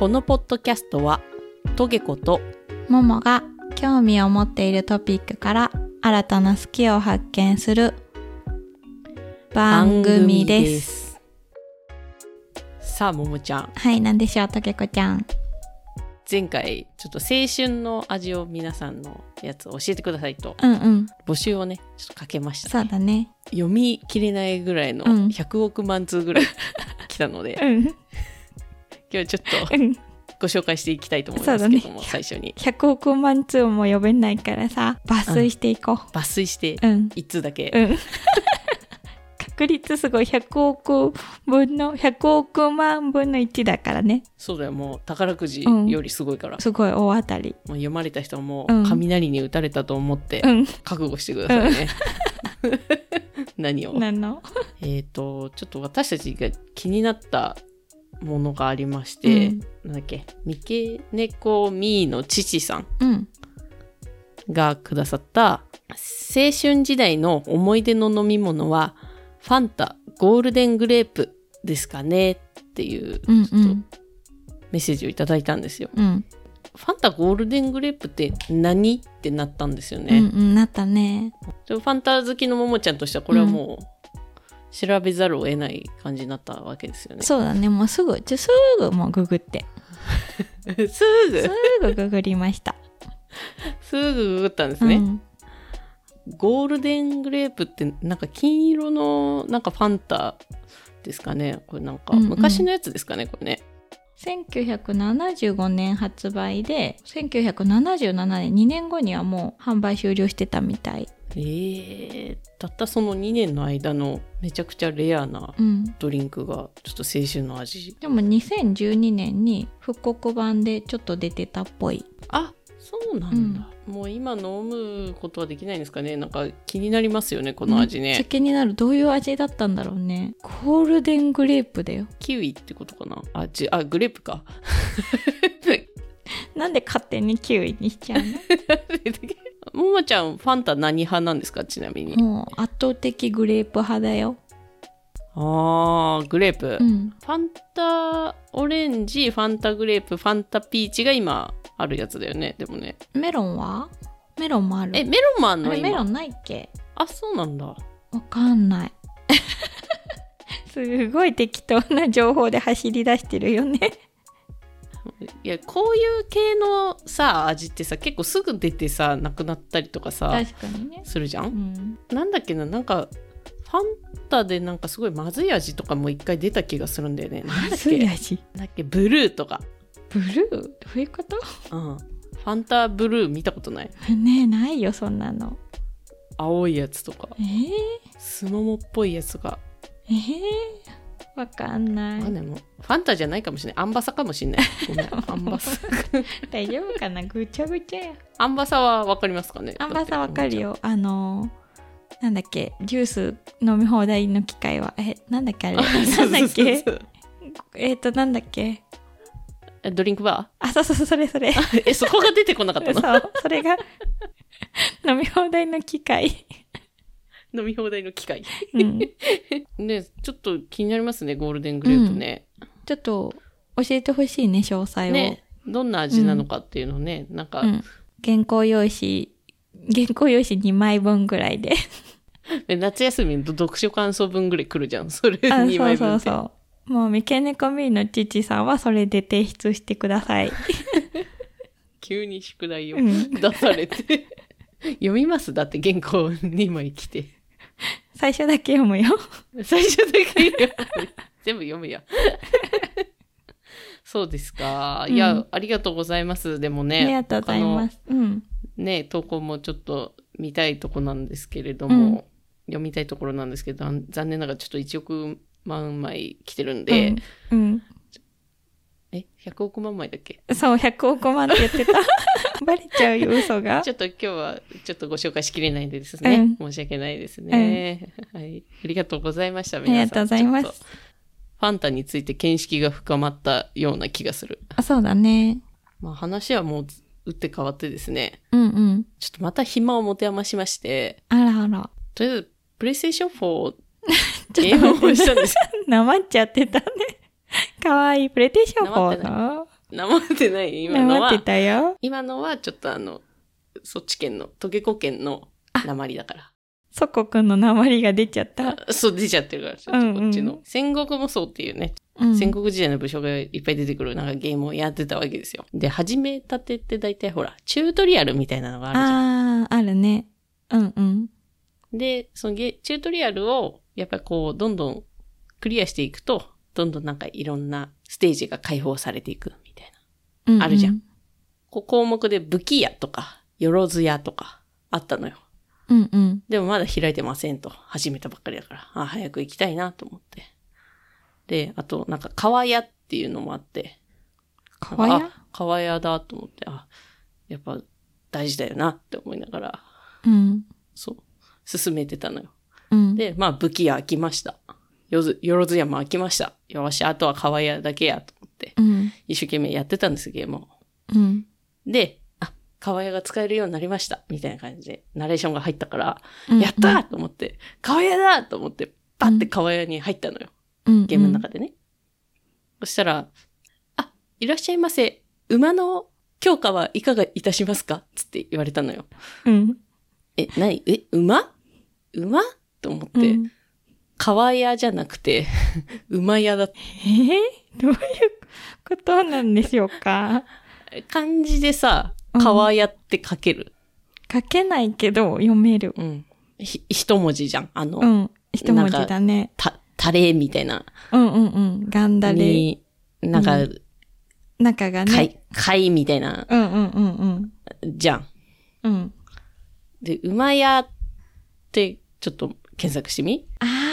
このポッドキャストはトゲコとももが興味を持っているトピックから新たな好きを発見する番組です。すさあももちゃんはい、なんでしょう、とけこちゃん。前回ちょっと青春の味を皆さんのやつを教えてくださいとうんうん、募集をねちょっとかけました、そうだね。読み切れないぐらいのうん100億万通ぐらい来たので、今うん、日はちょっと うん。ご紹介していきたいと思いますけども、そう最初に100億万通も呼べないからさ、抜粋していこ抜粋してう。うん。1通だけ、うん。確率すごい100億分の、100億万分の1だからね。そうだよもう宝くじよりすごいから、すごい大当たり。もう読まれた人はもううん雷に打たれたと思ってうん。覚悟してくださいね、何を？なの？えっ、とちょっと私たちが気になったものがありまして、うんなんだっけ三毛猫みーの父さんうん。がくださった青春時代の思い出の飲み物はファンタゴールデングレープですかねっていうちょっとん。メッセージをいただいたんですよ。うん。ファンタゴールデングレープって何？ってなったんですようんね。うん、なったね。ファンタ好きのももちゃんとしてはこれはもう調べざるを得ない感じになったわけですよね。そうだね。もうすぐ、じゃすぐもうググって。す すぐぐググりました。すぐググったんですね。うんゴールデングレープってなんか金色のなんかファンタですかねこれなんかうんうん昔のやつですかね、これね1975年発売で1977年2年後にはもう販売終了してたみたい、えー、たったその2年の間のめちゃくちゃレアなうん、ドリンクがちょっと青春の味。でも2012年に復刻版でちょっと出てたっぽい。あそうなんだ、もう今飲むことはできないんですかね。なんか気になりますよねこの味めっちゃね、気になる。どういう味だったんだろうね。ゴールデングレープだよ。キウイってことかな。あちあグレープか。なんで勝手にキウイにしちゃうももちゃんファンタ何派なんですか？ちなみにのもう圧倒的グレープ派だよあーグレープ、うんファンタオレンジ、ファンタグレープ、ファンタピーチが今あるやつだよね。でもね。メロンは？メロンもあるえ、メロンもあんあのメロンないっけ？あ、そうなんだ。わかんない。すごい適当な情報で走り出してるよね。いや、こういう系のさ、味ってさ、結構すぐ出てさ、なくなったりとかさ、確かにね。するじゃん、うん。なんだっけな、なんか、ファンタでなんかすごいまずい味とかも一回出た気がするんだよね。なんだっすいけ味。だっけ？ブルーとか。ブルー？どういうこと？うん。ファンタブルー見たことない？ねえ、ないよ、そんなの。青いやつとか。えー、スモモっぽいやつが。えー、わかんないまあ。でも、ファンタじゃないかもしれない。アンバサかもしれない。ごめん、アンバサ。大丈夫かな？ぐちゃぐちゃや。アンバサはわかりますかね？アンバサわかる。よ。あのー、なんだっけ、ジュース飲み放題の機械は、え、なんだっけ？あれ。なんだっけ？えっ、と、なんだっけ？えドリンクバあ、そうそうそう、それそれ。ー え、そこが出てこなかったの？そう、それが 飲み放題の機械。飲み放題の機械。うん、ね、ちょっと気になりますね、ゴールデングレープね。ちょっと教えてほしいね、詳細を。ね、どんな味なのかっていうのね、なんか、うん。原稿用紙、原稿用紙2枚分ぐらいで。え夏休みの読書感想文ぐらい来るじゃん。それあ、2そう枚分って。そうそう。もう、三毛猫ミーの父さんはそれで提出してください。急に宿題をうん出されて。読みます？だって原稿2枚来て。最初だけ読むよ。最初だけ読む 全部読むや。そうですか。いや、うんありがとうございます。でもね。ありがとうございます。うん。ね、投稿もちょっと見たいとこなんですけれども、読みたいところなんですけど、あん残念ながらちょっと1億万枚来てるんで、うん。え、100億万枚だっけ？うん。そう、100億万って言ってた。バレちゃうよ、嘘が。ちょっと今日はちょっとご紹介しきれないんでですね。申し訳ないですね、はい。ありがとうございました。皆さんありがとうございますファンタについて見識が深まったような気がする。あそうだね。まあ話はもう打って変わってですね。うんうん。ちょっとまた暇を持て余しまして、あらあら。とりあえず、プレイステーション4ちょっゲームをしたんです。なまっちゃってたね。かわいい。プレイテーション4なまっての？なまってない？今のはなまって。たよ。今のはちょっとあの、そっち県の、トゲコ県の鉛だから。祖国の鉛が出ちゃった。あそう、出ちゃってるから、ちょっとこっちの。戦国もそうっていうね、うん戦国時代の武将がいっぱい出てくるなんかゲームをやってたわけですよ。で、始めたてって大体ほら、チュートリアルみたいなのがあるじゃん。ああ、あるね。うんうん。で、そのゲチュートリアルを、やっぱりこう、どんどんクリアしていくと、どんどんなんかいろんなステージが解放されていくみたいな。うんうんあるじゃん。こう項目で武器屋とか、よろず屋とかあったのよ。うんうん。でもまだ開いてませんと。始めたばっかりだから。あ、早く行きたいなと思って。で、あと、なんか、川屋っていうのもあって。川屋？あ川屋だと思って、あ、やっぱ大事だよなって思いながら、うん。そう、進めてたのよ。うん。で、まあ武器屋開きました。よず、よろず屋も開きました。よし、あとは川屋だけやと思って、うん。一生懸命やってたんです、ゲームを。うん。で、あ、川屋が使えるようになりました。みたいな感じで、ナレーションが入ったから、うんやったーと思って、川屋だと思って、パッて川屋に入ったのよ。うん。ゲームの中でね。そしたら、あ、いらっしゃいませ。馬の強化はいかがいたしますか？つって言われたのよ。うん。え、なにえ、馬？馬？と思って、うん川屋じゃなくて、馬屋だっえー？どういうことなんでしょうか？漢字でさ、うん川屋って書ける。書けないけど読める。うん。ひ、一文字じゃん。あの、うん。一文字だね。た、タレみたいな。うんうんうん。ガンダレ。に、なんか、う中がね。貝、貝みたいな、うんうんうんうん。じゃん。うん。で、馬屋って、ちょっと検索してみ？ああ、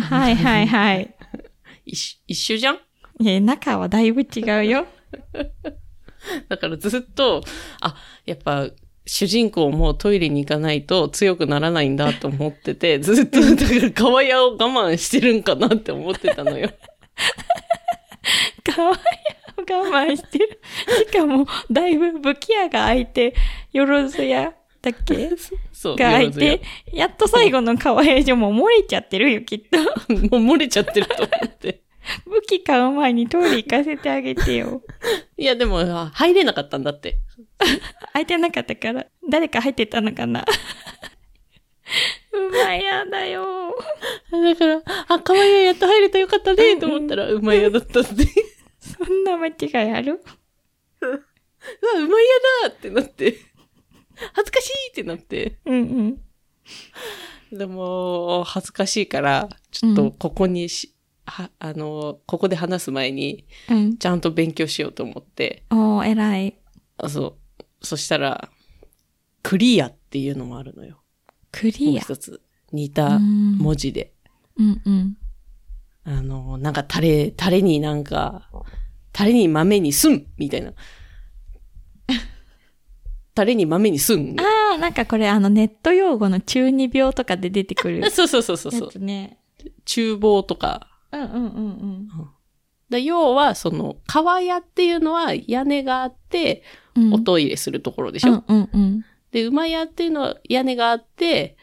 はいはいはい。一緒一緒じゃん？いや、中はだいぶ違うよ。だからずっと、あ、やっぱ、主人公もトイレに行かないと強くならないんだと思ってて、ずっと、だから川屋を我慢してるんかなって思ってたのよ。かわいい。我慢してる。しかも、だいぶ武器屋が開いて、よろずやだっけ？そう。が開いて、やっと最後の川屋所も漏れちゃってるよ、きっと。もう漏れちゃってると思って。武器買う前にトイレ行かせてあげてよ。いや、でも、あ入れなかったんだって。開いてなかったから、誰か入ってたのかな？うまいやだよ。だから、あ、川屋やっと入れたよかったねと思ったら、馬屋だったって。そんな間違いある？うわ、馬屋だってなって。恥ずかしいってなって。うんうん。でも、恥ずかしいから、ちょっとここにし、は、あの、ここで話す前に、うん。ちゃんと勉強しようと思って、おー、偉い。あ、そう。そしたら、クリアっていうのもあるのよ。もうクリア？一つ。似うたん文字で。うんうん。あの、なんかタレ、タレになんか、タレに豆にすんみたいな。タレに豆にすん。ああ、なんかこれあのネット用語の中二病とかで出てくる やそうそうそうそうそう。つね。厨房とか。うんうんうんで要は、その、川屋っていうのは屋根があって、うん。おトイレするところでしょ、うんうんうん。で、馬屋っていうのは屋根があって、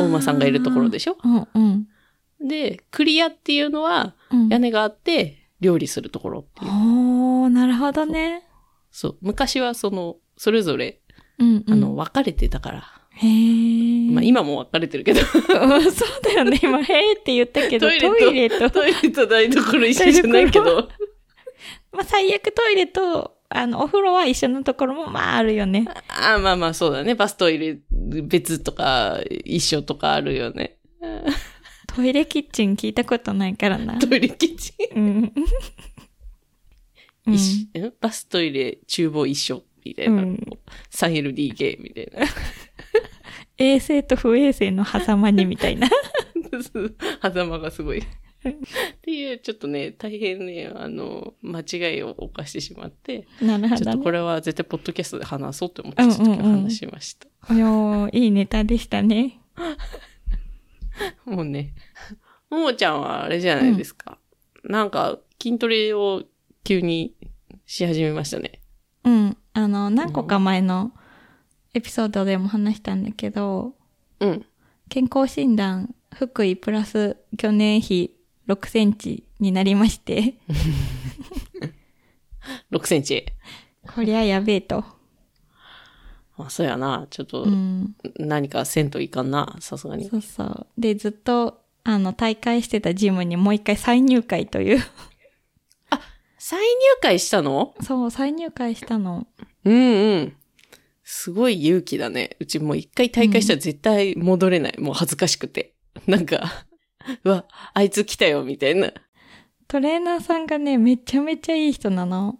お馬さんがいるところでしょうんうん。で、クリアっていうのはうん屋根があって、料理するところっていう。おー、なるほどね。そう。昔はその、それぞれ、うんうん。あの、分かれてたから。へー。まあ今も分かれてるけど、うんそうだよね。今、へーって言ったけど、トイレと、トイレと台所一緒じゃないけど、まあ最悪トイレと、あの、お風呂は一緒のところもまああるよね。あまあまあそうだね。バストイレ別とか一緒とかあるよね。トイレキッチン聞いたことないからな。トイレキッチン？うんバストイレ厨房一緒みたいな。うん 3LDK みたいな。衛生と不衛生の狭間にみたいな。狭間がすごい。っていう、ちょっとね、大変ね、あの、間違いを犯してしまって、なるほど、ね。ちょっとこれは絶対ポッドキャストで話そうと思って、ちょっと話しました。いやーいいネタでしたね。もうね、ももちゃんはあれじゃないですか。なんか、筋トレを急にし始めましたね。うん。あの、何個か前のエピソードでも話したんだけど、うん。健康診断、福井プラス去年比6センチになりまして。6センチ？こりゃやべえと。まあ、そうやな。ちょっとう、ん。何かせんといかんな。さすがに。そうそう。で、ずっと、あの、大会してたジムにもう一回再入会という。再入会したの？そう、再入会したの。うんうん。すごい勇気だね。うちもう一回大会したら絶対戻れない。もう恥ずかしくて。なんか、うわ、あいつ来たよ、みたいな。トレーナーさんがね、めちゃめちゃいい人なの。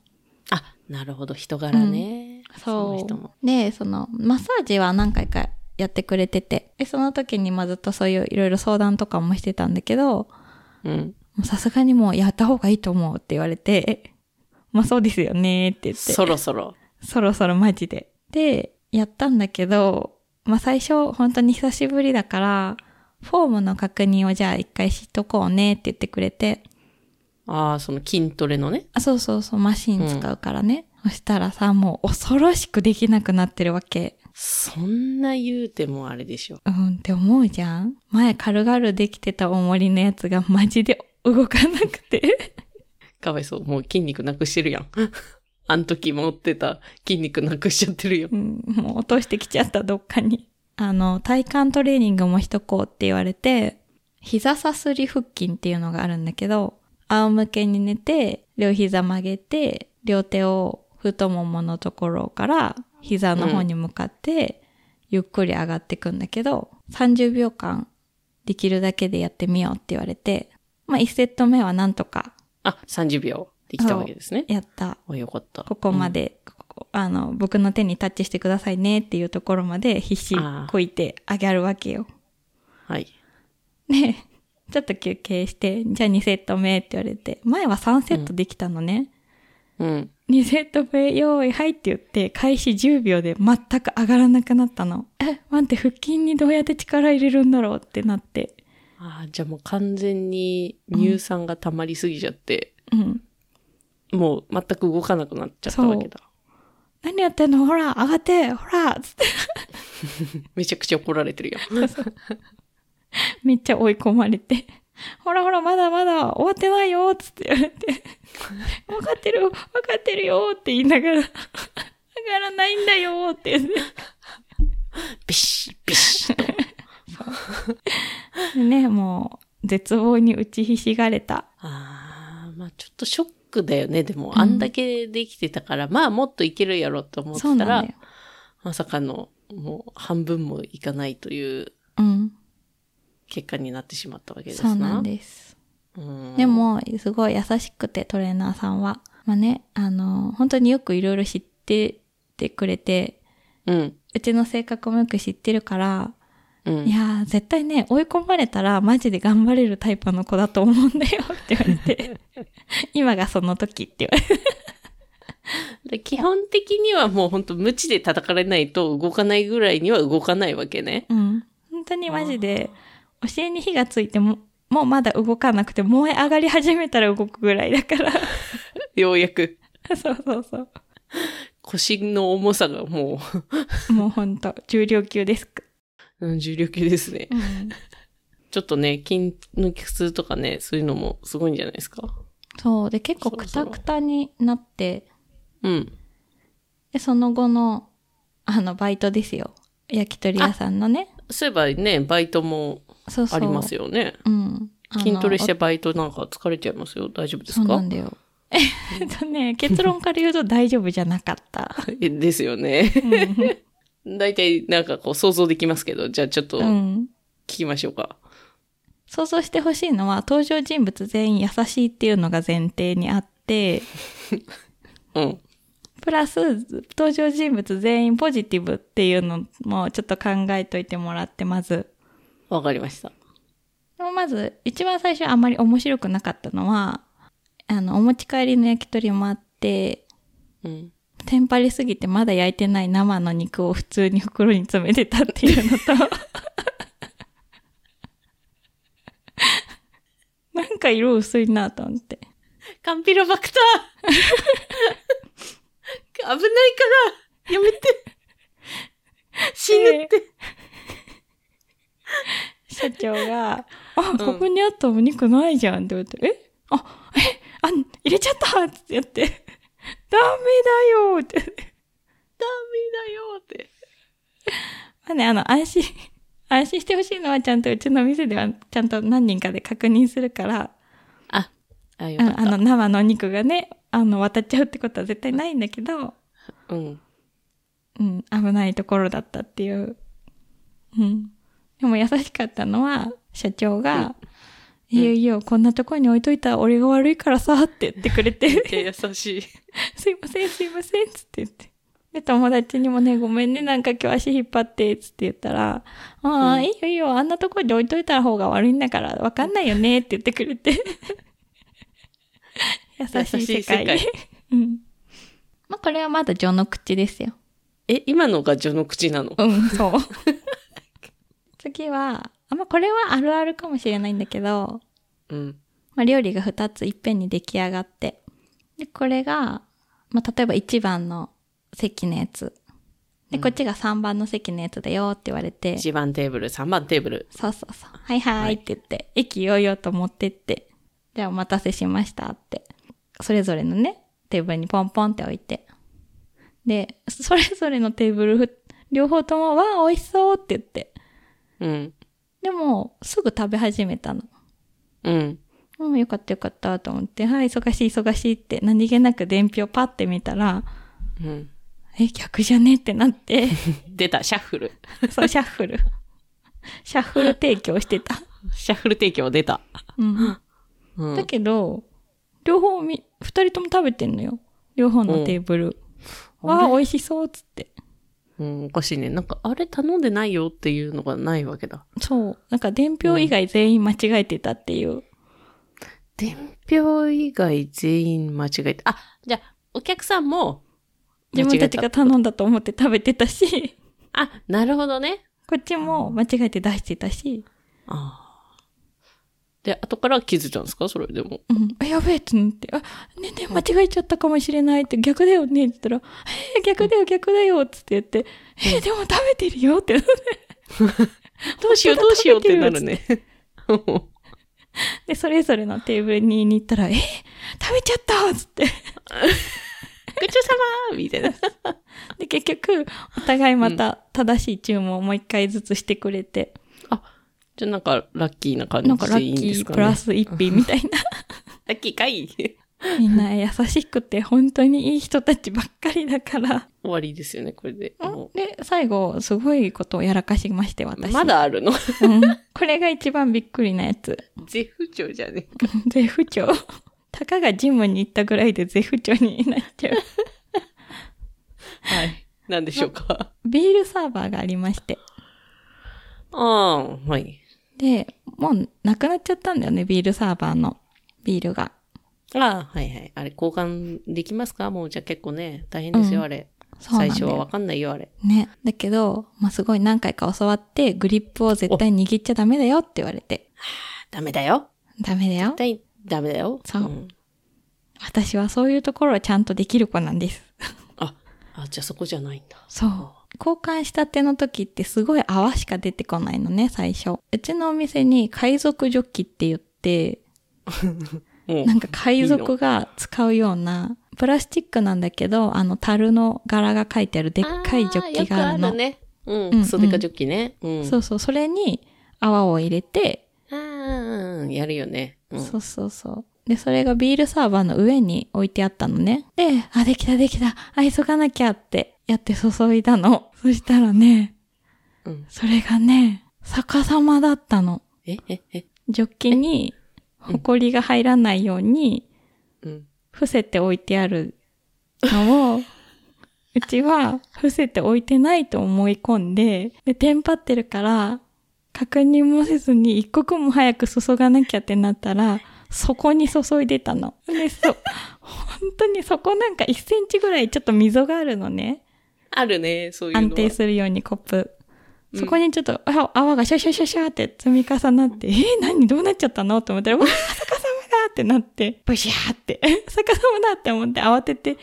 あ、なるほど、人柄ね。の人も。そう。で、その、マッサージは何回かやってくれてて、で、その時にまあずっとそういういろいろ相談とかもしてたんだけど、うん。さすがにもうやった方がいいと思うって言われて、えまあそうですよねって言って。そろそろ。そろそろマジで。で、やったんだけど、まあ最初本当に久しぶりだから、フォームの確認をじゃあ一回しとこうねって言ってくれて、ああ、その筋トレのね？あ、そうそうそう、マシン使うからね。そしたらさ、もう恐ろしくできなくなってるわけ。そんな言うてもあれでしょ。うんって思うじゃん前軽々できてた重りのやつがマジで動かなくて。かわいそう。もう筋肉なくしてるやん。あん時持ってた筋肉なくしちゃってるよう。ん、もう落としてきちゃった、どっかに。あの、体幹トレーニングもしとこうって言われて、膝さすり腹筋っていうのがあるんだけど、仰向けに寝て、両膝曲げて、両手を太もものところから膝の方に向かって、ゆっくり上がっていくんだけど、30秒間できるだけでやってみようって言われて、まあ1セット目はなんとかあ、30秒できたわけですね。やった。あ、よかった。ここまで、ここあの、僕の手にタッチしてくださいねっていうところまで必死こいてあげるわけよ。うん。はい。で、ちょっと休憩して、じゃあ2セット目って言われて、前は3セットできたのね。うん。2セット目、用意、はいって言って、開始10秒で全く上がらなくなったの。え、待って、腹筋にどうやって力入れるんだろうってなって。ああ、じゃあもう完全に乳酸が溜まりすぎちゃって、うん。もう全く動かなくなっちゃったわけだ。何やってんの？ほら、上がってほらつって、めちゃくちゃ怒られてるやん。めっちゃ追い込まれて。ほらほら、まだまだ終わってないよつって言われて。わかってる、わかってるよって言いながら、上がらないんだよって言って。ビシッ、ビシッと。でね、もう、絶望に打ちひしがれた。ああ、まあちょっとショックだよね。でも、あんだけできてたから、まあもっといけるやろと思ってたら。まさかの、もう半分もいかないといううん。結果になってしまったわけですな。そうなんです。うんで、も、すごい優しくて、トレーナーさんは。まあね、あの、本当によくいろいろ知っててくれて、うん。うちの性格もよく知ってるから、うん。いやー、絶対ね、追い込まれたらマジで頑張れるタイプの子だと思うんだよ って言われて、今がその時って言われて。で基本的にはもう本当無知で叩かれないと動かないぐらいには動かないわけね。うん。本当にマジで、お尻に火がついても、もうまだ動かなくて、燃え上がり始めたら動くぐらいだから。ようやくそうそうそう。腰の重さがももう本当重量級です。う、うん重量級ですね。うん。ちょっとね、筋抜き痛とかね、そういうのもすごいんじゃないですか？そう。で、結構クタクタになって、うん。で、その後の、あの、バイトですよ。焼き鳥屋さんのね。そういえばね、バイトもそうそう。ありますよね。うん。あの筋トレしてバイトなんか疲れちゃいますよ。大丈夫ですそうなかんだよ。えっとね、結論から言うと大丈夫じゃなかった。え ですよね。うん。大体なんかこう想像できますけど、じゃあちょっとう聞ん。きましょうか。想像してほしいのは、登場人物全員優しいっていうのが前提にあって、うん。プラス、登場人物全員ポジティブっていうのもちょっと考えといてもらって、まず。わかりました。でもまず、一番最初あんまり面白くなかったのは、あの、お持ち帰りの焼き鳥もあって、うん。テンパりすぎてまだ焼いてない生の肉を普通に袋に詰めてたっていうのと、なんか色薄いなと思って。カンピロバクター。危ないから。やめて。死ぬって。社長が、あ、ここにあったお肉ないじゃんって言われて、え？あ、え、あ、入れちゃったってやって、ダメだよって。ダメだよって。まあね、あの、安心、安心してほしいのはちゃんとうちの店ではちゃんと何人かで確認するから、あ、あ、よあかった。あの、生のお肉がね、あの、渡っちゃうってことは絶対ないんだけど、うん。うん、危ないところだったっていう。うん。でも優しかったのは、社長が、いいよいいよ、こんなところに置いといたら俺が悪いからさ、って言ってくれて、優しい。すいません、すいません、つって言って。で、友達にもね、ごめんね、なんか今日足引っ張って、つって言ったら、ああ、うんいいよいいよ、あんなところに置いといた方が悪いんだから、わかんないよね、って言ってくれて。優しい世界。優しい世界 うん。まあ、これはまだ序の口ですよ。え、今のが序の口なの？うん、そう。次は、あ、まあ、これはあるあるかもしれないんだけど、うん。まあ、料理が2ついっぺんに出来上がって。で、これが、まあ、例えば1番の席のやつ。で、こっちが3番の席のやつだよって言われて、1番テーブル、3番テーブル。そうそうそう。はいはいって言って、駅よいよと持ってって、じゃあお待たせしましたって。それぞれのね、テーブルにポンポンって置いて。で、それぞれのテーブルふ、両方とも、わあ、美味しそうって言って。うん。でも、すぐ食べ始めたの。うん。うん、よかったよかったと思って、はい、忙しい忙しいって何気なく伝票パッて見たら、うん。え、逆じゃねってなって、出た、シャッフル。そう、シャッフル。シャッフル提供してた。シャッフル提供出た。うん。うん。だけど、両方み、二人とも食べてんのよ。両方のテーブル。うんわあ、美味しそうっつって。うん、おかしいね。なんか、あれ頼んでないよっていうのがないわけだ。そう。なんか伝票以外全員間違えてたっていう。伝票以外全員間違えて。あ、じゃあ、お客さんも自分たちが頼んだと思って食べてたし、あ、なるほどね。こっちも間違えて出してたし、ああ。で、後から気づいたんですか？それでも。うん、あ、やべえってなって、あ、ねえねえ、間違えちゃったかもしれないって、逆だよねって言ったら、えー、逆だよ、逆だよっつって言って、えー、でも食べてるよってなって。どうしよう、どうしようってなるね。で、それぞれのテーブルに行ったら、えー、食べちゃったっつって。ごちそうさまみたいな。で、結局、お互いまた正しい注文をもう一回ずつしてくれて、あ、じゃあなんか、ラッキーな感なんかラじでいいッキーんですかね？プラス一品みたいな。ラッキーかい？みんな優しくて本当にいい人たちばっかりだから。終わりですよね、これで。もで、最後、すごいことをやらかしまして、う私。まだあるの？うん。これが一番びっくりなやつ。絶不調じゃね絶不調。たかがジムに行ったぐらいで絶不調になっちゃう。はい。なんでしょうか？ビールサーバーがありまして。ああ、はい。で、もうなくなっちゃったんだよね、ビールサーバーのビールが。ああ、はいはい。あれ、交換できますか？もうじゃあ結構ね、大変ですよ、うんあれ。最初はわかんないよ、あれ。ね。だけど、まあ、すごい何回か教わって、グリップを絶対握っちゃダメだよって言われて。ダメだよ。ダメだよ絶。対ダメだよ。そうん私はそういうところはちゃんとできる子なんです。あ、あ、じゃあそこじゃないんだ。そう。交換したての時ってすごい泡しか出てこないのね、最初。うちのお店に海賊ジョッキって言って、なんか海賊が使うような、プラスチックなんだけど、あの樽の柄が書いてあるでっかいジョッキがあるの。よくね。ううんうんん。クソデカジョッキね。うん。そうそう、それに泡を入れて、ああ、やるよね。うん。そうそうそう。で、それがビールサーバーの上に置いてあったのね。で、あ、できたできた。あ、急がなきゃってやって注いだの。そしたらね、うんそれがね、逆さまだったの。え、え、え、ジョッキに、ホコリが入らないように、うん。伏せて置いてあるのを、うちは伏せて置いてないと思い込んで、で、テンパってるから、確認もせずに一刻も早く注がなきゃってなったら、そこに注いでたの。で、そう、本当にそこなんか1センチぐらいちょっと溝があるのね。あるね、そういう。安定するようにコップ。うんそこにちょっと、あ泡がシャシャシャシャって積み重なって、えー、何どうなっちゃったの？って思ったら、わー、逆さまだってなって、ブシャーって、逆さまだって思って慌てて、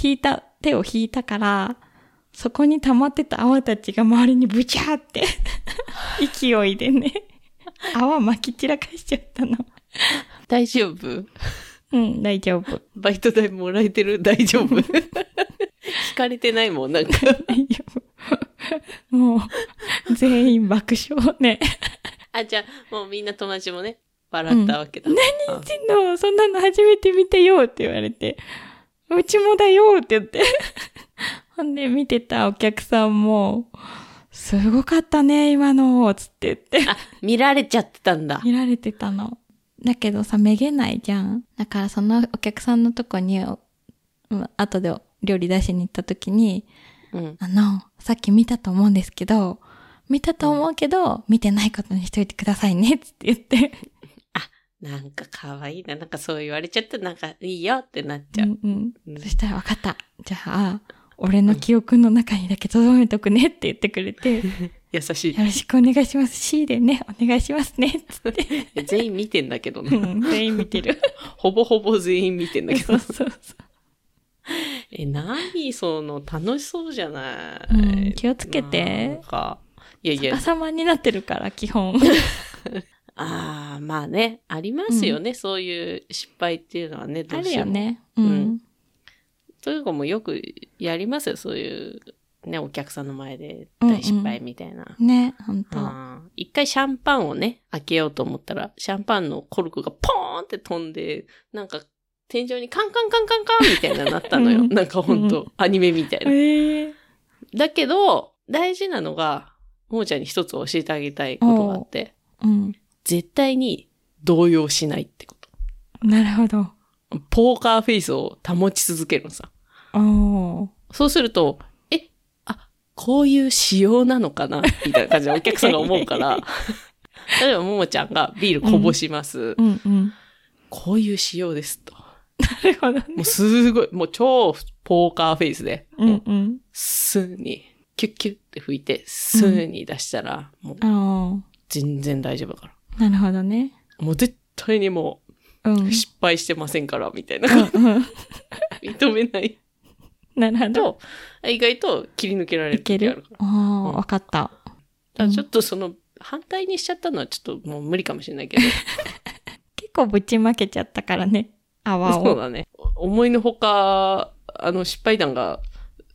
引いた、手を引いたから、そこに溜まってた泡たちが周りにブチャーって、勢いでね、泡撒き散らかしちゃったの。大丈夫？うん、大丈夫。バイト代もらえてる？大丈夫？聞 かれてないもん、なんか。もう、全員爆笑ね。あ、じゃあ、もうみんな友達もね、笑ったわけだ。何言ってんのそんなの初めて見たよって言われて。うちもだよって言って。ほんで見てたお客さんも、すごかったね、今の、つって言って。あ、見られちゃってたんだ。見られてたの。だけどさ、めげないじゃん。だからそのお客さんのとこに、うん後で料理出しに行った時に、うん。あの、さっき見たと思うんですけど、見たと思うけど、見てないことにしといてくださいね、つって言って。なんか可愛いな。なんかそう言われちゃって、なんかいいよってなっちゃう。うんうん。うんそしたら分かった。じゃあ、俺の記憶の中にだけ留めとくねって言ってくれて、よ 優しろしくお願いします。C でね、お願いしますね、つって。い。全員見てんだけどうね。ん、全員見てる。ほぼほぼ全員見てんだけどそう。そうそえ、何その、楽しそうじゃなう。い、うん、気をつけなんて。か、いやいや逆、さまになってるから、基本。ああ、まあね、ありますよね、そういう失敗っていうのはね、どあうしても。るよね。ううんん。そういうのもよくやりますよ、そういう、ね、お客さんの前で大失敗みたいな。ね、ほんと。あー一回シャンパンをね、開けようと思ったら、シャンパンのコルクがポーンって飛んで、なんか、天井にカンカンカンカンカンみたいなのなったのよ。うんなんかほんと、アニメみたいな。ええだけど、大事なのが、もーちゃんに一つ教えてあげたいことがあって、うん。絶対に動揺しないってこと。なるほど。ポーカーフェイスを保ち続けるのさ。そうすると、え、あ、こういう仕様なのかな？みたいな感じでお客さんが思うから、例えばももちゃんがビールこぼします。うんうん。こういう仕様ですと。なるほどね。もうすごい、もう超ポーカーフェイスで、うんうん。スーに、キュッキュッって吹いて、スーに出したら、もうあ全然大丈夫だから。あ、なるほどね。もう絶対にもうん。う失敗してませんから、みたいな。うん 認めないなるほど。と、意外と切り抜けられる時あるから。ああ、わかった。ちょっとその、反対にしちゃったのはちょっともう無理かもしれないけど。結構ぶちまけちゃったからね。泡を。そうだね。思いのほか、あの失敗談が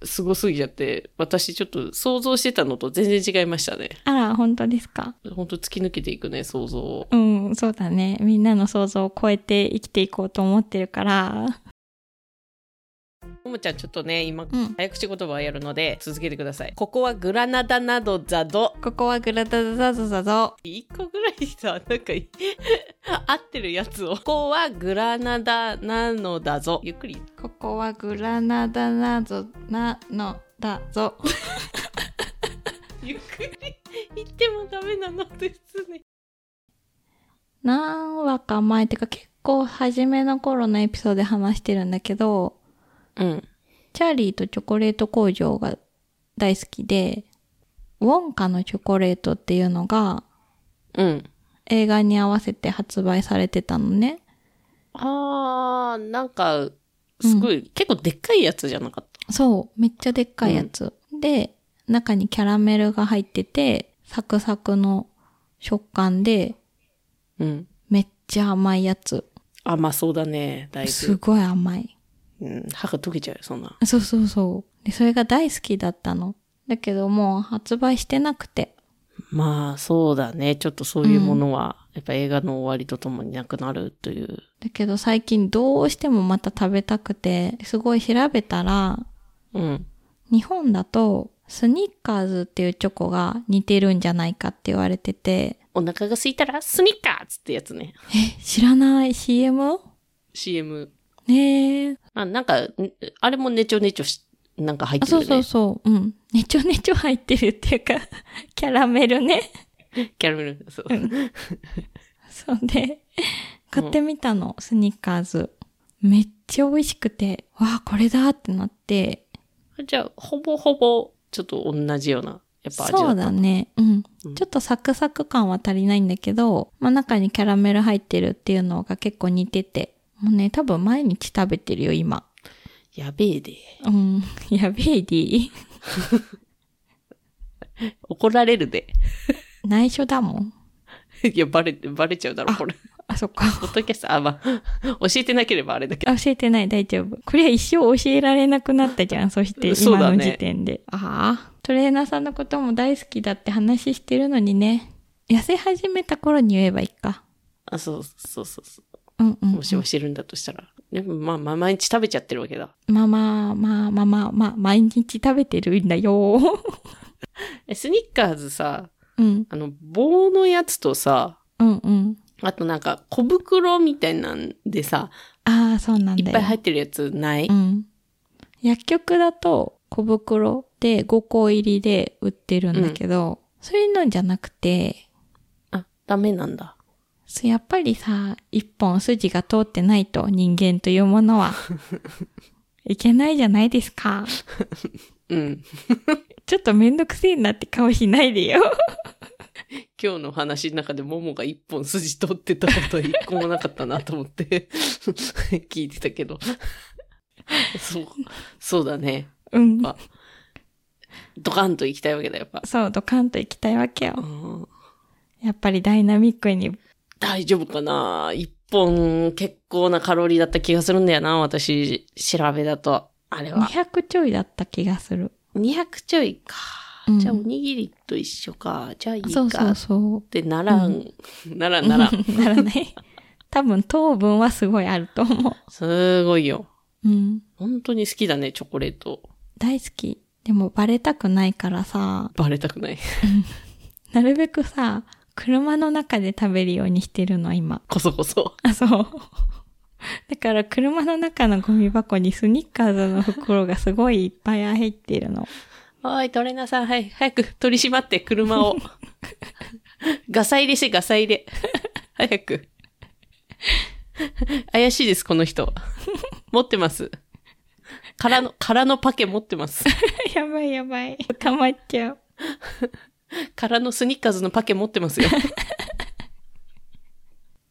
すごすぎちゃって、私ちょっと想像してたのと全然違いましたね。あら、本当ですか？ほんと突き抜けていくね、想像を。うん、そうだね。みんなの想像を超えて生きていこうと思ってるから。ももちゃんちょっとね、今、うん。早口言葉をやるので続けてください。ここはグラナダなどザド。ここはグラダダザザゾ。一個ぐらいさ、なんかい、合ってるやつを。ここはグラナダなのだぞ。ゆっくり。ここはグラナダなぞ、なのだぞ。ゆっくり言ってもダメなのですね。何話か前ってか結構初めの頃のエピソードで話してるんだけど、うん。チャーリーとチョコレート工場が大好きで、ウォンカのチョコレートっていうのがうん。映画に合わせて発売されてたのね。あー、なんか、すごい、結構でっかいやつじゃなかった？そう、めっちゃでっかいやつ。で、中にキャラメルが入ってて、サクサクの食感で、うん。めっちゃ甘いやつ。甘そうだね、だいぶ。すごい甘い。うん、歯が溶けちゃうよ、そんな。そうそうそう。で、それが大好きだったの。だけどもう発売してなくて。まあ、そうだね。ちょっとそういうものは、やっぱ映画の終わりとともになくなるという。だけど最近どうしてもまた食べたくて、すごい調べたら、うん。日本だとスニッカーズっていうチョコが似てるんじゃないかって言われてて、お腹が空いたら、スニッカーズってやつね。え、知らない ?CM? CM。ねえ。あ、なんか、んあれもネチョネチョし、なんか入っあ、てるよね。そうそうそう。うん。ねちょねちょ入ってるっていうか、キャラメルね。キャラメル。そう。そうで、買ってみたの、スニッカーズ。めっちゃ美味しくて、わあ、これだってなって、じゃあ、ほぼほぼ、ちょっと同じような、やっぱ味だったそうだね。うん。うんちょっとサクサク感は足りないんだけど、まあ中にキャラメル入ってるっていうのが結構似てて、もうね、多分毎日食べてるよ、今。やべえで。うん。やべえディ。怒られるで。内緒だもん。いや、バレ、バレちゃうだろ、これ。あ、そっか。ポッドキャスト、あ、まあ、教えてなければあれだけど。あ教えてない、大丈夫。これは一生教えられなくなったじゃん。そして今の時点で。ああ。トレーナーさんのことも大好きだって話してるのにね。痩せ始めた頃に言えばいいか。あ、そうそうそうそう。うんうん。もし教えるんだとしたら。でも、まあ、まあ、毎日食べちゃってるわけだ。まあまあまあまあまあまあ、毎日食べてるんだよ。え、スニッカーズさ、うん。あの、棒のやつとさ、うんうん。あとなんか小袋みたいなんでさ、ああ、そうなんだよ。いっぱい入ってるやつない、うん。薬局だと小袋で5個入りで売ってるんだけど、そういうのじゃなくて、あ、ダメなんだ。そうやっぱりさ、一本筋が通ってないと人間というものは、いけないじゃないですか。うん。ちょっとめんどくせえなって顔しないでよ。今日の話の中でモモが一本筋通ってたことは一個もなかったなと思って 聞いてたけど。そう、そうだね。うん。あドカンと行きたいわけだ、やっぱ。そう、ドカンと行きたいわけよう。んやっぱりダイナミックに。大丈夫かな？一本結構なカロリーだった気がするんだよな、私、調べだと。あれは。200ちょいだった気がする。200ちょいか。うんじゃあ、おにぎりと一緒か。じゃあいいか。そうそうそう。ってならん。ならんならん。ならない。多分糖分はすごいあると思すごいよ。う。うん。本当に好きだね、チョコレート。大好き。でもバレたくないからさ、バレたくない。なるべくさ、車の中で食べるようにしてるの、今。こそこそ。あ、そう。だから車の中のゴミ箱にスニッカーズの袋がすごいいっぱい入ってるの。おい、トレーナーさん、はい、早く取り締まって、車を。ガサ入れして、ガサ入れ。早く。怪しいです、この人。持ってます。空の、空のパケ持ってます。やばいやばい。捕まっちゃう。空のスニッカーズのパケ持ってますよ。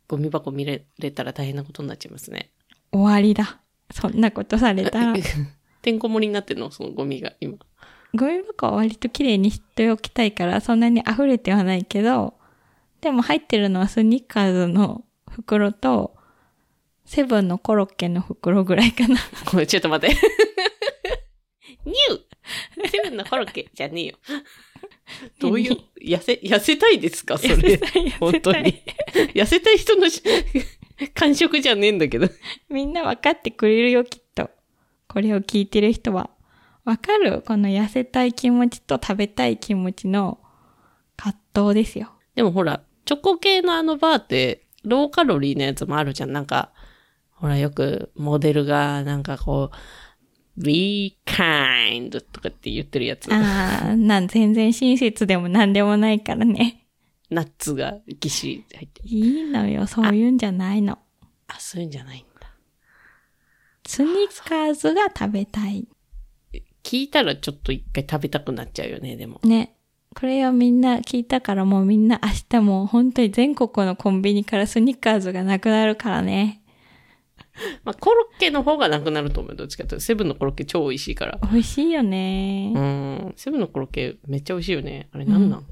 ゴミ箱見れれたら大変なことになっちゃいますね。終わりだ。そんなことされたら。てんこ盛りになってんのその？ゴミが今。ゴミ箱は割と綺麗にしておきたいから、そんなに溢れてはないけど、でも入ってるのはスニッカーズの袋と、セブンのコロッケの袋ぐらいかな。ごめん、ちょっと待って。ニューセブンのコロッケじゃねえよ。どういう、痩せ、痩せたいですか？それ。痩せたい本当に。痩せたい人のし 感触じゃねえんだけど。みんな分かってくれるよ、きっと。これを聞いてる人は。わかる？この痩せたい気持ちと食べたい気持ちの葛藤ですよ。でもほら、チョコ系のあのバーって、ローカロリーのやつもあるじゃん。なんか、ほらよくモデルがなんかこう、be kind とかって言ってるやつ。あー、なん、全然親切でも何でもないからね。ナッツがぎっしり入ってる。いいのよ、そういうんじゃないの。あ、そういうんじゃないんだ。スニッカーズが食べたい。聞いたらちょっと一回食べたくなっちゃうよね、でも。ね。これをみんな聞いたからもうみんな明日もう本当に全国のコンビニからスニッカーズがなくなるからね。まあ、コロッケの方がなくなると思う。どっちかというと、セブンのコロッケ超美味しいから。美味しいよね。うん。セブンのコロッケめっちゃ美味しいよね。あれなんなん、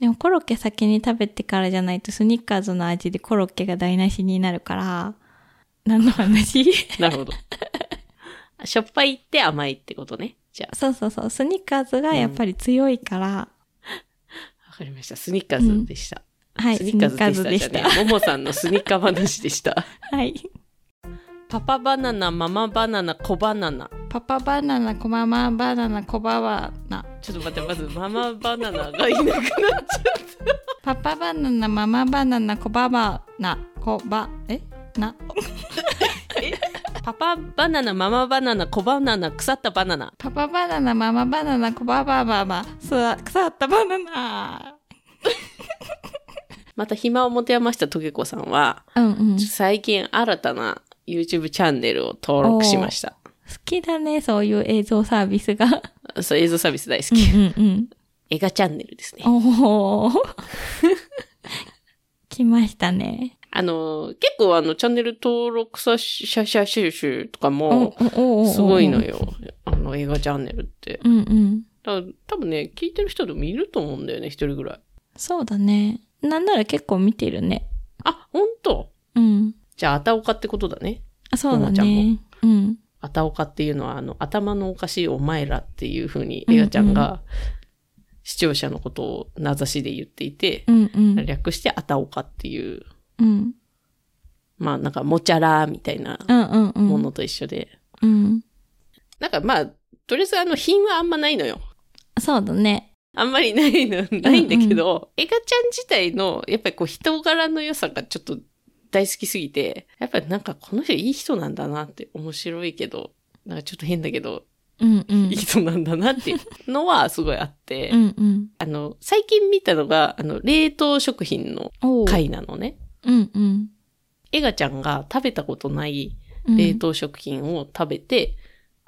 でもコロッケ先に食べてからじゃないとスニッカーズの味でコロッケが台無しになるから、何の話？なるほど。しょっぱいって甘いってことね。じゃあ、そうそうそう。スニッカーズがやっぱり強いから、わかりました。スニッカーズでした。はい、スニッカーズでした。ももさんのスニッカー話でした。はい。パパバナナ、ママバナナ、コバナナ。パパバナナ、コママバナナ、コババナ。ちょっと待って、まずママバナナがいなくなっちゃっパパバナナ、ママバナナ、コババナ、コバ、え？な、パパバナナ、ママバナナ、コ バナナ、腐ったバナナ。パパバナナ、ママバナナ、コババババ、すわ、腐ったバナナ。また暇を持て余したトゲコさんは、うんうん。好最近新たな YouTube チャンネルを登録しました。きだね、そういう映像サービスが。そう、映像サービス大好うんき。うんうん。映画チャンネルですね。おー。来ましたね。あの、結構あの、チャンネル登録者者者収集とかも、おすごいの。よ。あの、映画チャンネルって。うんうん。だから多分ね、聞いてる人でもいると思うんだよね、一人ぐらい。そうだね。なんなら結構見てるね。あ、本当？うん。じゃあ、あたおかってことだね。あそうだももちゃんね。うん。あたおかっていうのは、あの、頭のおかしいお前らっていう風に、うんうんエガちゃんが、視聴者のことを名指しで言っていて、うんうん。略してあたおかっていう、うん。まあなんか、もちゃらみたいなうんうんうん。ものと一緒で、うん。なんかまあ、とりあえずあの、品はあんまないのよ。そうだね。あんまりないの、ないんだけど、エガちゃん自体の、やっぱりこう人柄の良さがちょっと大好きすぎて、やっぱりなんかこの人いい人なんだなって面白いけど、なんかちょっと変だけど、うんうんいい。人なんだなっていう のはすごいあって、うんうん。あの、最近見たのが、あの、冷凍食品の回なのね。うんうん。エガちゃんが食べたことないうん冷凍食品を食べて、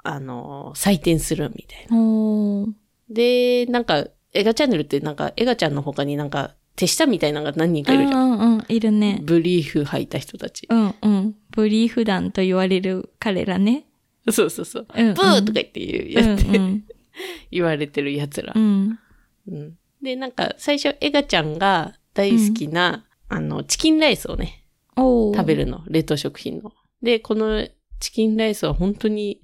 あの、採点するみたいな。で、なんか、エガチャンネルってなんか、エガちゃんの他になんか、手下みたいなのが何人かいるじゃん。うんうんうん。いるね。ブリーフ履いた人たち。うんうん。ブリーフ団と言われる彼らね。そうそうそう。うんうんブーとか言って言うやって、うん 言われてる奴らう。ん。うんで、なんか、最初、エガちゃんが大好きな、あの、チキンライスをね、食べるの。冷凍食品の。で、このチキンライスは本当に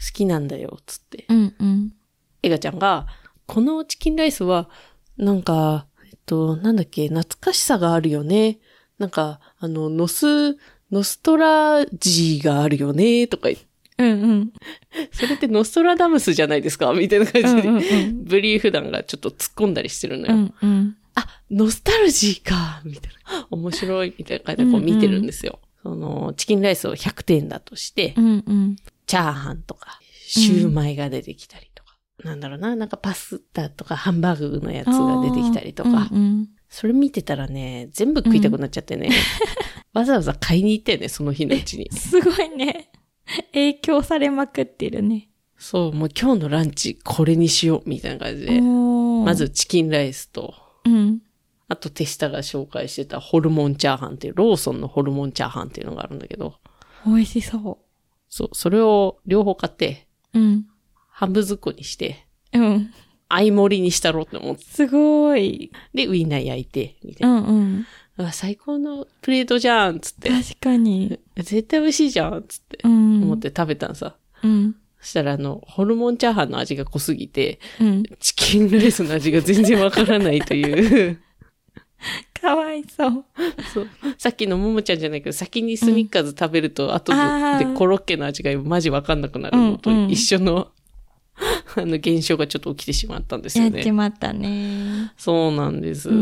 好きなんだよ、つって。うんうん。エガちゃんが、このチキンライスは、なんか、と、なんだっけ、懐かしさがあるよね。なんか、あの、ノス、ノストラジーがあるよね、とか言って、うんうん。それってノストラダムスじゃないですか？みたいな感じで、うんうんうんブリーフ団がちょっと突っ込んだりしてるのよ。うんうん。あ、ノスタルジーかみたいな。面白いみたいな感じでこう見てるんですよ。その、チキンライスを100点だとして、うんうん。チャーハンとか、シューマイが出てきたりなんだろうな、なんかパスタとかハンバーグのやつが出てきたりとか、うんうんそれ見てたらね、全部食いたくなっちゃってね、わざわざ買いに行ってね、その日のうちに。すごいね。影響されまくってるね。そう、もう今日のランチこれにしよう、みたいな感じで。ま、ずチキンライスと、うん。あと手下が紹介してたホルモンチャーハンっていう、ローソンのホルモンチャーハンっていうのがあるんだけど、美味しそそう、それを両方買って、う。うん。半分ずっこにして、うん。相盛りにしたろうって思って。すごい。で、ウインナー焼いて、みたいうな。んうん。うわ最高のプレートじゃんつって。確かに。絶対美味しいじゃんつって。うん。思って食べたんさ。うん。そしたらあの、ホルモンチャーハンの味が濃すぎて、うん。チキンライスの味が全然わからないという。かわいそう。そう。さっきのももちゃんじゃないけど、先にスニッカーズ食べると、後であーコロッケの味がマジわかんなくなるのとうんうん一緒の、あの、現象がちょっと起きてしまったんですよやっちね。まったね。そうなんです。うん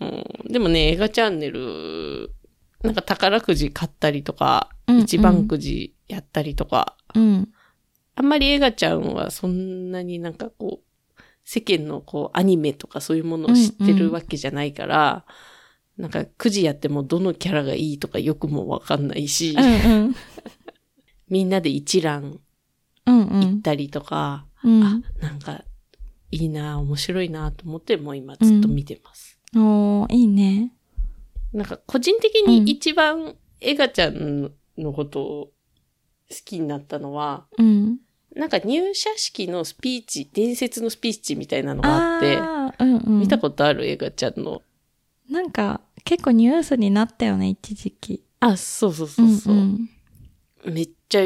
うんでもね、映画チャンネル、なんか宝くじ買ったりとか、うんうん一番くじやったりとか、うん。あんまり映画ちゃんはそんなになんかこう、世間のこう、アニメとかそういうものを知ってるわけじゃないから、なんかくじやってもどのキャラがいいとかよくもわかんないし、うんうん。みんなで一覧うんうん。行ったりとか、うんあ、なんかいいな、面白いなと思ってもう今ずっと見てます。おー、いいね。なんか個人的に一番エガちゃんのことを好きになったのは、うん。なんか入社式のスピーチ、伝説のスピーチみたいなのがあって、うんうん。見たことある？エガちゃんの。なんか、結構ニュースになったよね、一時期。あ、そうそうそうそう。んめっちゃ、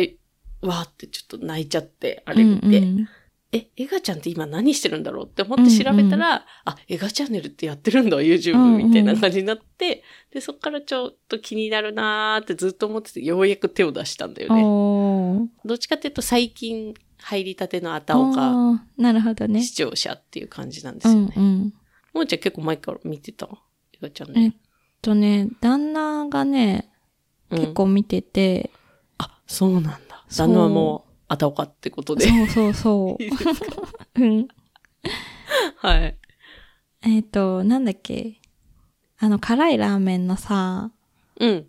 わーってちょっと泣いちゃって、あれ見て。うんうんえ、エガちゃんって今何してるんだろうって思って調べたら、あ、エガチャンネルってやってるんだ、YouTube うんうんみたいな感じになって、で、そっからちょっと気になるなーってずっと思ってて、ようやく手を出したんだよね。どっちかっていうと最近入りたてのあたおかなるほどね。視聴者っていう感じなんですうよね。んうん。もうちゃん結構前から見てた？エガちゃんえっね。とね、旦那がね、うん結構見てて、あ、そうなんだ。旦那はもう、あたおかってことで。そうそうそ いいですか？う。うん。はい。えっと、なんだっけ？あの、辛いラーメンのさ、うん。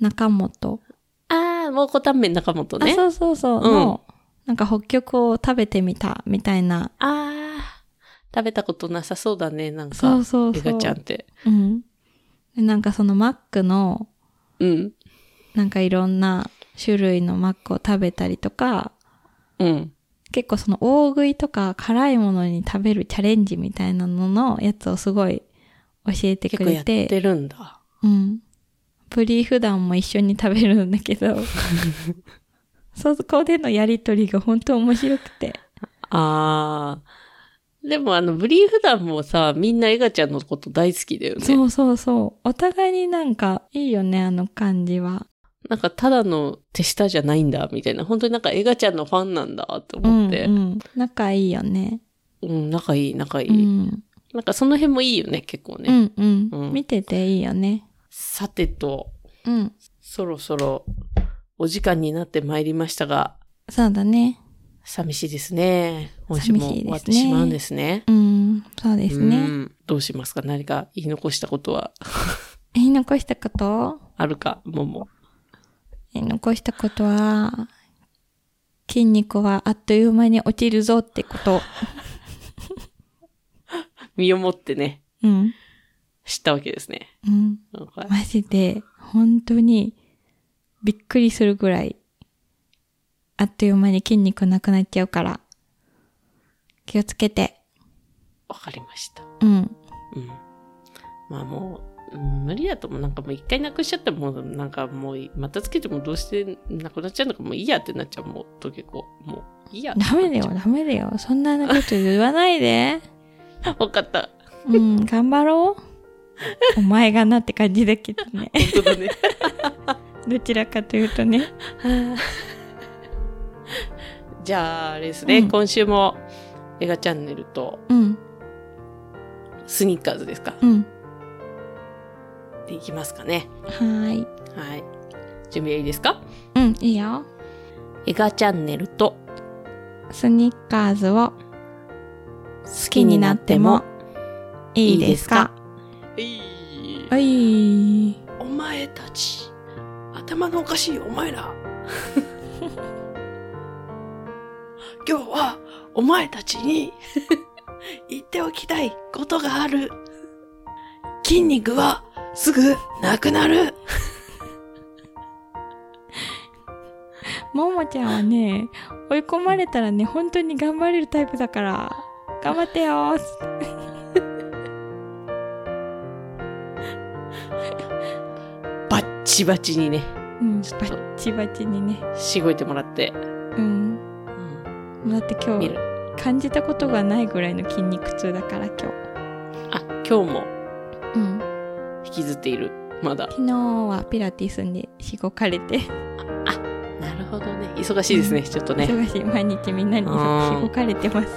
中本。あー、もうこたんめん中本あ、ね。そうそうそう。うんの、なんか北極を食べてみた、みたいな。あー、食べたことなさそうだね、なんか。そうそうそうエガちゃんって。うん。でなんかそのマックの、うん。なんかいろんな種類のマックを食べたりとか、うん。結構その大食いとか辛いものに食べるチャレンジみたいなののやつをすごい教えてく結構やれ、っててるんだ。うん。ブリーフ団も一緒に食べるんだけど、そこでのやりとりが本当面白くて。あー。でもあの、ブリーフ団もさ、みんなエガちゃんのこと大好きだよね。そうそうそう。お互いになんかいいよね、あの感じは。なんかただの手下じゃないんだ、みたいな。本当になんかエガちゃんのファンなんだ、と思って。うん、うんうん。仲いいよね。仲いい、仲いい。うん。なんかその辺もいいよね、結構ね。うんうん。うん見てていいよね。さてと、うん。そろそろお時間になってまいりましたが、そうだね。寂しいですね。今週も終わってしまうんですね。うん。そうですね。うんどうしますか？何か言い残したことは？言い残したこと？あるか？もも。残したことは、筋肉はあっという間に落ちるぞってこと。身をもってね、うん。知ったわけですね。うん。マジで、本当に、びっくりするぐらい、あっという間に筋肉なくなっちゃうから、気をつけて。わかりました。うん。うん。まあもう、うん無理だともうなんかもう一回なくしちゃったらもうなんかもうまたつけてもどうしてなくなっちゃうのかもういいやってなっちゃうもうと結構もういいやダメだよ、ダメだよ。そんなこと言わないで。わかった。うん、頑張ろう。お前がなって感じだけどね。本当だね。どちらかというとね。じゃあ、あれですね、うん今週も映画チャンネルとうん、スニッカーズですかうん。でいきますかね。はーい。はい。準備はいいですか？うん、いいよ。映画チャンネルとスニッカーズを好きになってもいいですか？いいはい。お前たち、頭のおかしいお前ら。今日はお前たちに 言っておきたいことがある。筋肉はすぐなくなる。ももちゃんはね、追い込まれたらね、本当に頑張れるタイプだから、頑張ってよーバッチバチにね、うん、バッチバチにね。しごいてもらって、うん。うんだって今日。感じたことがないぐらいの筋肉痛だから今日。あ、今日もうん。引きずっている。まだ。昨日はピラティスにしごかれて、なるほどね。忙しいですね、ちょっとね。忙しい毎日みんなにしうんごかれてます。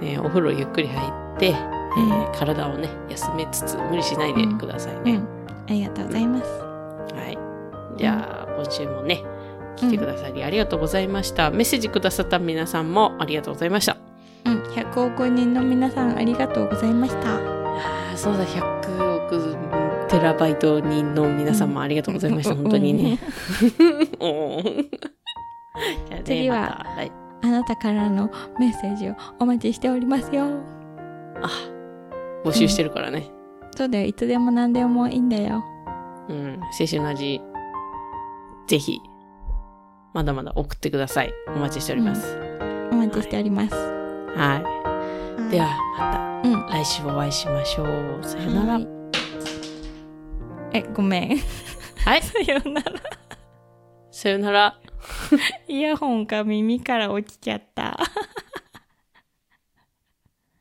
ねお風呂ゆっくり入って、えー体をね、休めつつ、無理しないでくださいね。うん。ありがとうございます。はい。じゃあ、今週もね、来てくださりありがとうございました。メッセージくださった皆さんもありがとうございました。うん。100億人の皆さんありがとうございました。そうだ、100億テラバイト人の皆さんもありがとうございました。本当にね。次はまた来あなたからのメッセージをお待ちしておりますよ。あ、募集してるからね。そうだよ。いつでも何でもいいんだよ。うん、青春の味、ぜひ、まだまだ送ってください。お待ちしております。お待ちしております。はい。では、まうん。た来週お会いしましょう。さよなら。はいえ、ごめん。はい。さよなら。さよなら。イヤホンが耳から落ちちゃった。